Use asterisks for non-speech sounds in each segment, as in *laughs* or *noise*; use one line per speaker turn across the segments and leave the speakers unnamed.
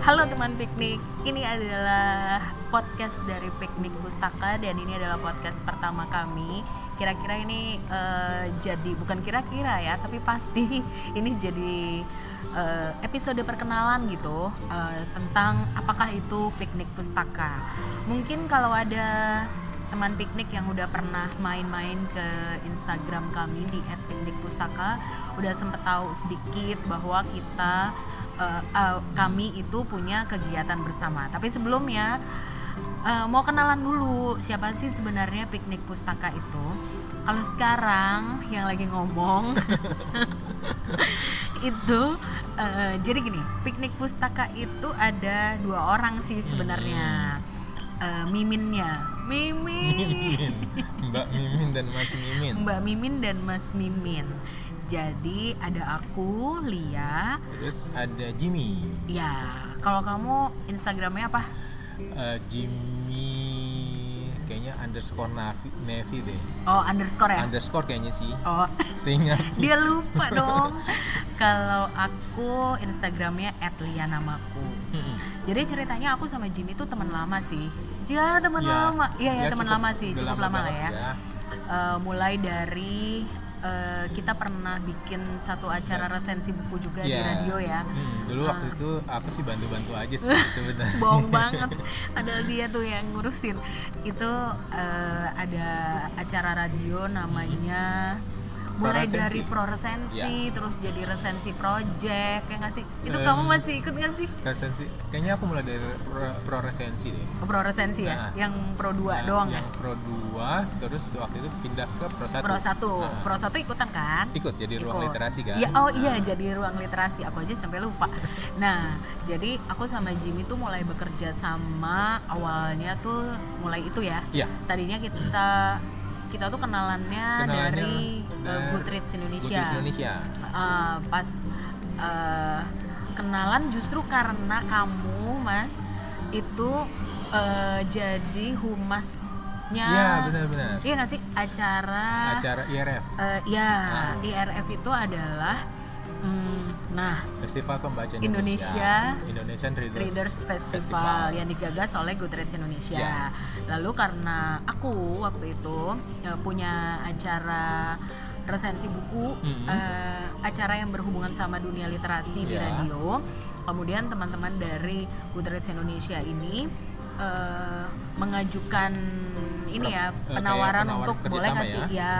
Halo teman piknik, ini adalah podcast dari Piknik Pustaka dan ini adalah podcast pertama kami. Kira-kira ini eh, jadi bukan kira-kira ya, tapi pasti *laughs* ini jadi eh, episode perkenalan gitu eh, tentang apakah itu piknik pustaka. Mungkin kalau ada teman piknik yang udah pernah main-main ke Instagram kami di @piknikpustaka udah sempet tahu sedikit bahwa kita uh, uh, kami itu punya kegiatan bersama. Tapi sebelumnya uh, mau kenalan dulu siapa sih sebenarnya piknik pustaka itu? Kalau sekarang yang lagi ngomong *laughs* itu uh, jadi gini, piknik pustaka itu ada dua orang sih sebenarnya. Uh, miminnya, Mimin.
Mimin. Mbak Mimin dan Mas Mimin.
Mbak Mimin dan Mas Mimin. Jadi ada aku, Lia.
Terus ada Jimmy.
Ya, kalau kamu Instagramnya apa?
Eh, Jimmy kayaknya underscore Navi, Nevi deh.
Oh, underscore ya?
Underscore kayaknya sih.
Oh,
Seingat *laughs*
dia lupa dong. Kalau aku Instagramnya @lianamaku.
Mm-mm.
Jadi ceritanya aku sama Jimmy itu teman lama sih. Ya teman
Ya,
lama. Iya ya,
ya
teman lama sih, cukup
lama
lama, lah
banget
ya. Eh, mulai dari eh, kita pernah bikin satu acara resensi buku juga di
Ya.
radio ya.
Hmm, dulu waktu
Ah.
itu aku sih bantu-bantu aja sih *laughs* sebenarnya.
bohong banget ada dia tuh yang ngurusin itu eh, ada acara radio namanya mulai
Resensi.
dari pro resensi terus jadi resensi project ya nggak sih itu
Em,
kamu masih ikut nggak sih
Resensi. Kayaknya aku mulai dari pro, pro resensi deh.
Oh, pro resensi ya
Nah.
yang pro 2
Nah,
doang
yang
ya
pro 2 terus waktu itu pindah ke pro 1.
pro satu
Nah,
pro satu ikutan kan
ikut jadi ruang
Ikut.
literasi kan?
Iya, oh iya jadi ruang literasi. Aku aja sampai lupa. Nah, jadi aku sama Jimmy tuh mulai bekerja sama awalnya tuh mulai itu ya.
Iya.
Tadinya kita kita tuh kenalannya,
Kenalannya
dari uh, Goodreads Indonesia.
Goodreads Indonesia.
Uh, pas uh, kenalan justru karena kamu, Mas, itu uh, jadi humasnya.
Iya, benar-benar.
Iya nggak sih acara
Acara IRF,
Eh, ya,
Ah.
IRF itu adalah, mm, nah,
Festival Pembaca
Indonesia
Indonesia. Indonesian Readers,
Readers Festival, yang digagas oleh Goodreads Indonesia.
Ya.
Lalu karena aku waktu itu eh, punya acara resensi buku,
Mhm.
eh, acara yang berhubungan sama dunia literasi di
Ya.
radio. Kemudian teman-teman dari Goodreads Indonesia ini eh, mengajukan ini ya penawaran
kayak
untuk
penawaran
boleh
kerjasama
nggak sih ya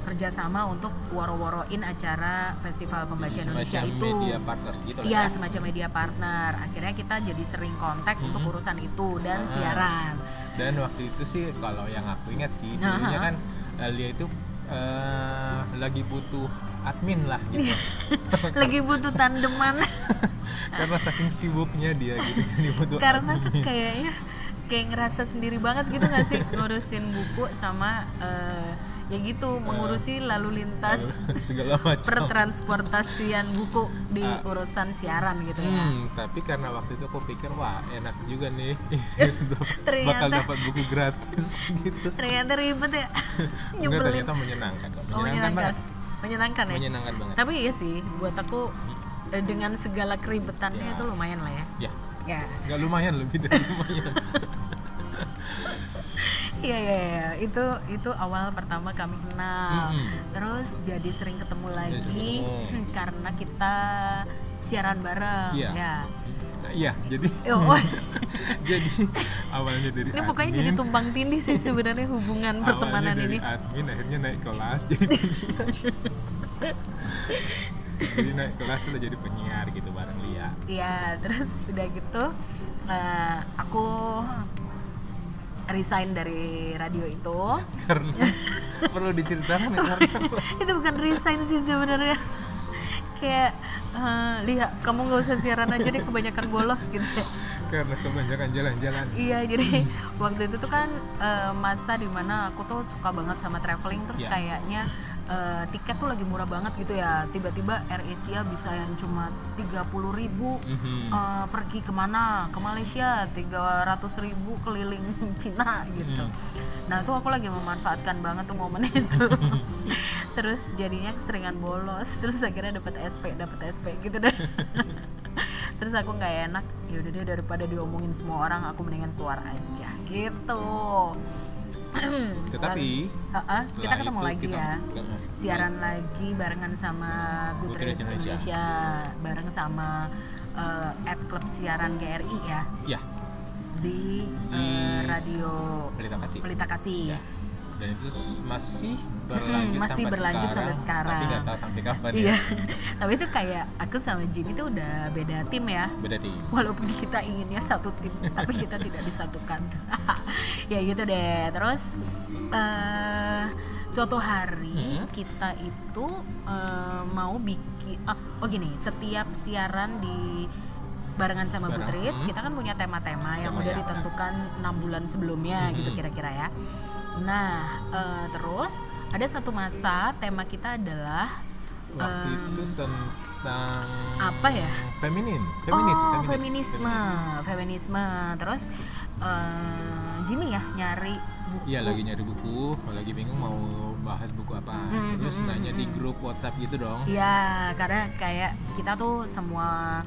kerjasama untuk woro-woroin acara Festival Pembaca
Jadi
Indonesia itu.
media partner gitu
Iya
ya.
semacam media partner. Akhirnya kita jadi sering kontak untuk
Mhm.
urusan itu dan
Ah.
siaran.
Dan waktu itu sih kalau yang aku ingat sih
Aha.
dulunya kan eh, Lia itu eh, lagi butuh admin lah gitu. *laughs*
Lagi butuh tandeman *laughs*
Karena saking sibuknya dia gitu jadi butuh
karena tuh
admin.
kayaknya kayak ngerasa sendiri banget gitu gak sih ngurusin buku sama eh, ya gitu mengurusi lalu lintas
segala macam.
pertransportasian buku di
Ah.
urusan siaran gitu ya.
Hmm, tapi karena waktu itu aku pikir wah enak juga nih *laughs* *laughs*
Ternyata-
bakal dapat buku gratis *laughs* gitu.
Ternyata ribet ya.
Enggak ternyata menyenangkan. kok.
Oh,
Menyenangkan banget.
Menyenangkan ya.
Menyenangkan banget.
Tapi iya sih, buat aku eh, dengan segala keribetannya
Ya.
itu lumayan lah ya.
Ya,
Ya,
nggak lumayan lebih dari lumayan.
Iya iya iya. itu itu awal pertama kami kenal.
Mm-mm.
Terus jadi sering ketemu lagi
ketemu. *laughs*
karena kita siaran bareng
Iya.
ya.
Iya, jadi
Oh, *laughs*
jadi awalnya dari
ini pokoknya
admin,
jadi tumpang tindih sih sebenarnya hubungan pertemanan
awalnya dari
ini.
admin akhirnya naik kelas jadi *laughs* jadi naik kelas udah jadi penyiar gitu bareng Lia.
Iya, terus udah gitu eh, aku resign dari radio itu.
Karena *laughs* perlu diceritakan ya
itu bukan resign sih sebenarnya kayak eh, lihat kamu nggak usah siaran aja deh kebanyakan bolos gitu
karena kebanyakan jalan-jalan.
iya jadi waktu itu tuh kan eh, masa di mana aku tuh suka banget sama traveling terus
Iya.
kayaknya eh, tiket tuh lagi murah banget gitu ya. Tiba-tiba Air Asia bisa yang cuma 30.000 ribu
Mhm.
eh, pergi ke mana? Ke Malaysia 300.000 ribu keliling *laughs* Cina gitu. Nah tuh aku lagi memanfaatkan banget tuh momen itu. *laughs* Terus jadinya keseringan bolos. Terus akhirnya dapat SP dapat SP gitu deh. *laughs* Terus aku nggak enak. Ya udah deh daripada diomongin semua orang aku mendingan keluar aja gitu *clears throat*
Tetapi
Heeh,
setelah
kita ketemu
itu
lagi
kita-
ya siaran lagi barengan sama Goodreads
Indonesia.
Indonesia bareng sama uh, at klub siaran GRI ya
Ya,
di,
Di
uh, radio
Pelita Kasih.
Pelita Kasih
Ya. Dan itu masih berlanjut
masih
sampai
berlanjut
sekarang,
sampai sekarang.
Tapi nggak tahu sampai kapan
Iya,
ya. *laughs*
tapi itu kayak aku sama Jimmy itu udah beda tim ya.
Beda tim.
Walaupun kita inginnya satu tim, *laughs* tapi kita tidak disatukan. *laughs* ya gitu deh. Terus eh suatu hari
Hmm.
kita itu eh, mau bikin, oh, oh gini, setiap siaran di barengan sama
Bareng,
Goodreads
hmm.
kita kan punya tema-tema yang udah
ya.
ditentukan enam bulan sebelumnya gitu
Hmm.
kira-kira ya. Nah, eh, terus ada satu masa tema kita adalah
Waktu
em,
itu tentang
apa ya?
Feminin, feminis,
oh,
feminis,
feminisme,
feminis.
feminisme. Terus eh, Jimmy ya nyari buku.
Iya lagi nyari buku, lagi bingung mau bahas buku apa.
Hmm,
Terus
hmm,
nanya
hmm,
di
hmm.
grup WhatsApp gitu dong.
Iya, karena kayak kita tuh semua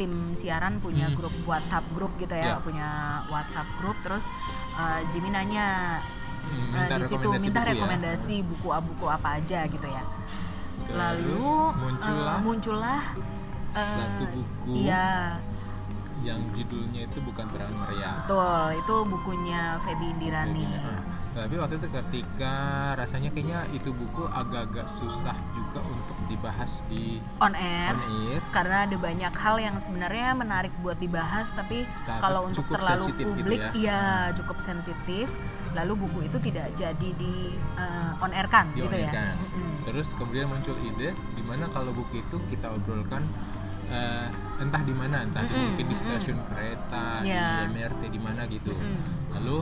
tim siaran punya
Hmm.
grup WhatsApp grup gitu ya,
Iya.
punya WhatsApp grup. Terus eh, Jimmy nanya
Hmm, minta
di situ
rekomendasi
minta
buku ya.
rekomendasi buku buku apa aja gitu ya.
Terus
Lalu
muncullah
eh, muncullah eh,
satu buku
Iya,
yang judulnya itu bukan terang meriah.
betul. Itu bukunya Feby Indirani.
Jadi, nah, tapi waktu itu ketika rasanya kayaknya itu buku agak-agak susah juga untuk dibahas di
On air.
on air.
karena ada banyak hal yang sebenarnya menarik buat dibahas tapi kalau untuk
cukup
terlalu
gitu
publik
ya.
iya cukup sensitif lalu buku itu tidak jadi di eh, on air kan
di
gitu ya.
Terus kemudian muncul ide di mana kalau buku itu kita obrolkan eh, entah di mana, entah di-
Mm-mm,
mungkin di stasiun kereta,
Iya.
di MRT di mana gitu.
Mm.
Lalu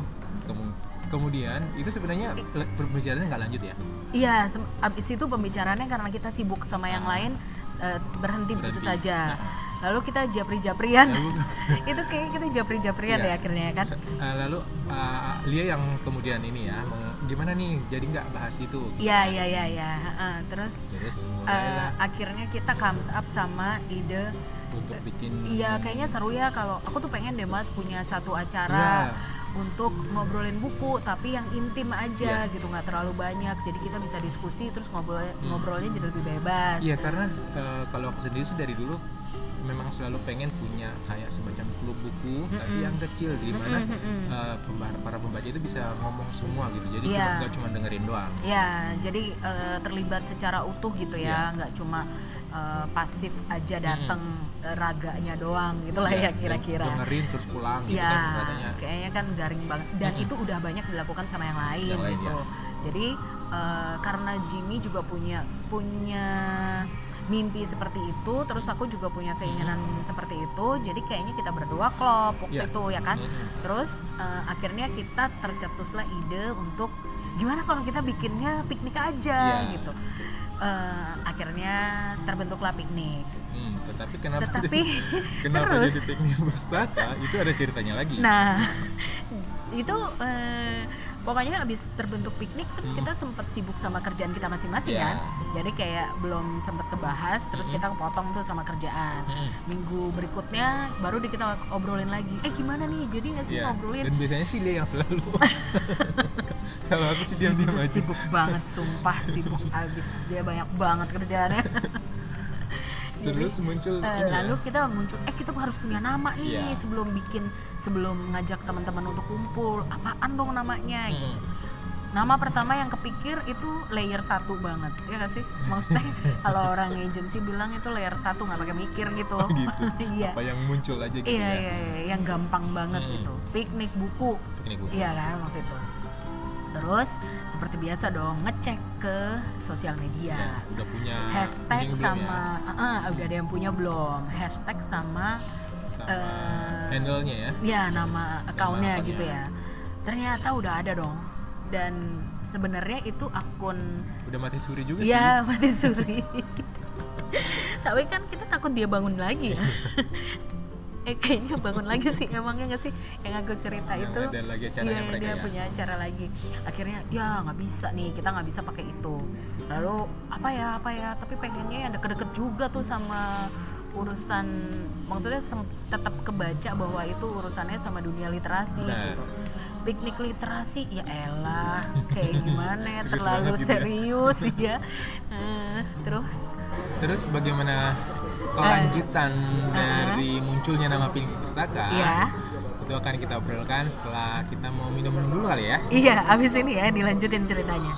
kemu- kemudian itu sebenarnya perbincangannya nggak lanjut ya.
iya abis itu pembicaraannya karena kita sibuk sama yang
Ah.
lain eh, berhenti begitu
Berhenti.
saja
Nah.
lalu kita japri-japrian *laughs* itu kayak kita japri-japrian
Iya.
ya akhirnya kan
eh, lalu eh, Lia yang kemudian ini ya, gimana nih jadi nggak bahas itu?
iya iya iya iya Heeh, terus
Terus mulailah
akhirnya kita comes up sama ide
untuk bikin
Iya kayaknya seru ya kalau aku tuh pengen deh mas punya satu acara
Iya.
Untuk ngobrolin buku tapi yang intim aja
Iya.
gitu nggak terlalu banyak jadi kita bisa diskusi terus ngobrol
Hmm.
ngobrolnya jadi lebih bebas.
Iya karena eh, kalau aku sendiri sih dari dulu memang selalu pengen punya kayak semacam klub buku tapi
Mm-mm.
yang kecil di mana
mm-mm.
eh, pemba- para pembaca itu bisa ngomong semua gitu jadi
Iya.
cuma nggak cuma dengerin doang
Ya jadi eh, terlibat secara utuh gitu
Iya.
ya nggak cuma eh, pasif aja datang eh, raganya doang gitulah ya
Iya, dan
kira-kira.
dengerin terus pulang gitu
ya
kan katanya
kayaknya kan garing banget dan
Mm-mm.
itu udah banyak dilakukan sama yang lain
Yang lain,
gitu
ya.
jadi eh, karena Jimmy juga punya punya mimpi seperti itu terus aku juga punya keinginan seperti itu jadi kayaknya kita berdua klop waktu
Iya.
itu ya kan
Mm-mm.
terus eh, akhirnya kita tercetuslah ide untuk gimana kalau kita bikinnya piknik aja
Iya.
gitu Eh, akhirnya terbentuklah piknik
Hmm, tetapi kenapa
tetapi *laughs*
kenapa
terus
jadi teknik pustaka itu ada ceritanya lagi
Nah, *laughs* itu eh, pokoknya abis terbentuk piknik terus
Hmm.
kita sempat sibuk sama kerjaan kita masing-masing
Iya.
kan. Jadi kayak belum sempat kebahas terus
Hmm.
kita potong tuh sama kerjaan.
Mm-mm.
Minggu berikutnya baru kita obrolin lagi. Eh gimana nih? Jadi nggak sih
Iya.
ngobrolin?
dan biasanya sih dia yang selalu *laughs* kalau aku sih diam-diam
Itu
aja
sibuk banget, sumpah sibuk abis. Dia banyak banget kerjaannya. *laughs*
terus muncul
Eh,
ini ya.
lalu kita muncul eh kita harus punya nama nih
Iya.
sebelum bikin sebelum ngajak teman-teman untuk kumpul apaan dong namanya
Mm-mm.
gitu. nama pertama yang kepikir itu layer satu banget ya gak sih maksudnya *laughs* kalau orang agency bilang itu layer satu nggak pakai mikir gitu
Oh, gitu. *laughs*
iya
apa yang muncul aja gitu
iya,
ya
iya iya yang gampang banget
Mm.
gitu piknik buku
piknik buku
iya kan waktu itu terus seperti biasa dong ngecek ke sosial media.
Ya, udah punya
hashtag sama
ya?
ah, ah, udah ada yang punya belum? Hashtag sama
sama
eh,
handle-nya ya?
ya nama akunnya
akunnya.
gitu ya? ternyata udah ada dong. Dan sebenarnya itu akun
udah mati suri juga
ya mati suri. *laughs* Tapi kan kita takut dia bangun lagi ya *laughs* eh kayaknya bangun lagi sih emangnya nggak sih yang aku cerita
Yang
itu
ada lagi acaranya
iya,
mereka
dia
ya?
punya acara lagi akhirnya ya nggak bisa nih kita nggak bisa pakai itu lalu apa ya apa ya tapi pengennya yang deket-deket juga tuh sama urusan maksudnya tetap kebaca bahwa itu urusannya sama dunia literasi
Nah.
gitu. piknik literasi ya elah kayak *laughs* gimana ya
Serius
terlalu
banget gitu ya.
serius *laughs* ya Eh, terus
Terus bagaimana kelanjutan dari munculnya nama Piknik Pustaka?
ya
Itu akan kita obrolkan setelah kita mau minum-minum dulu kali ya.
iya abis ini ya dilanjutin ceritanya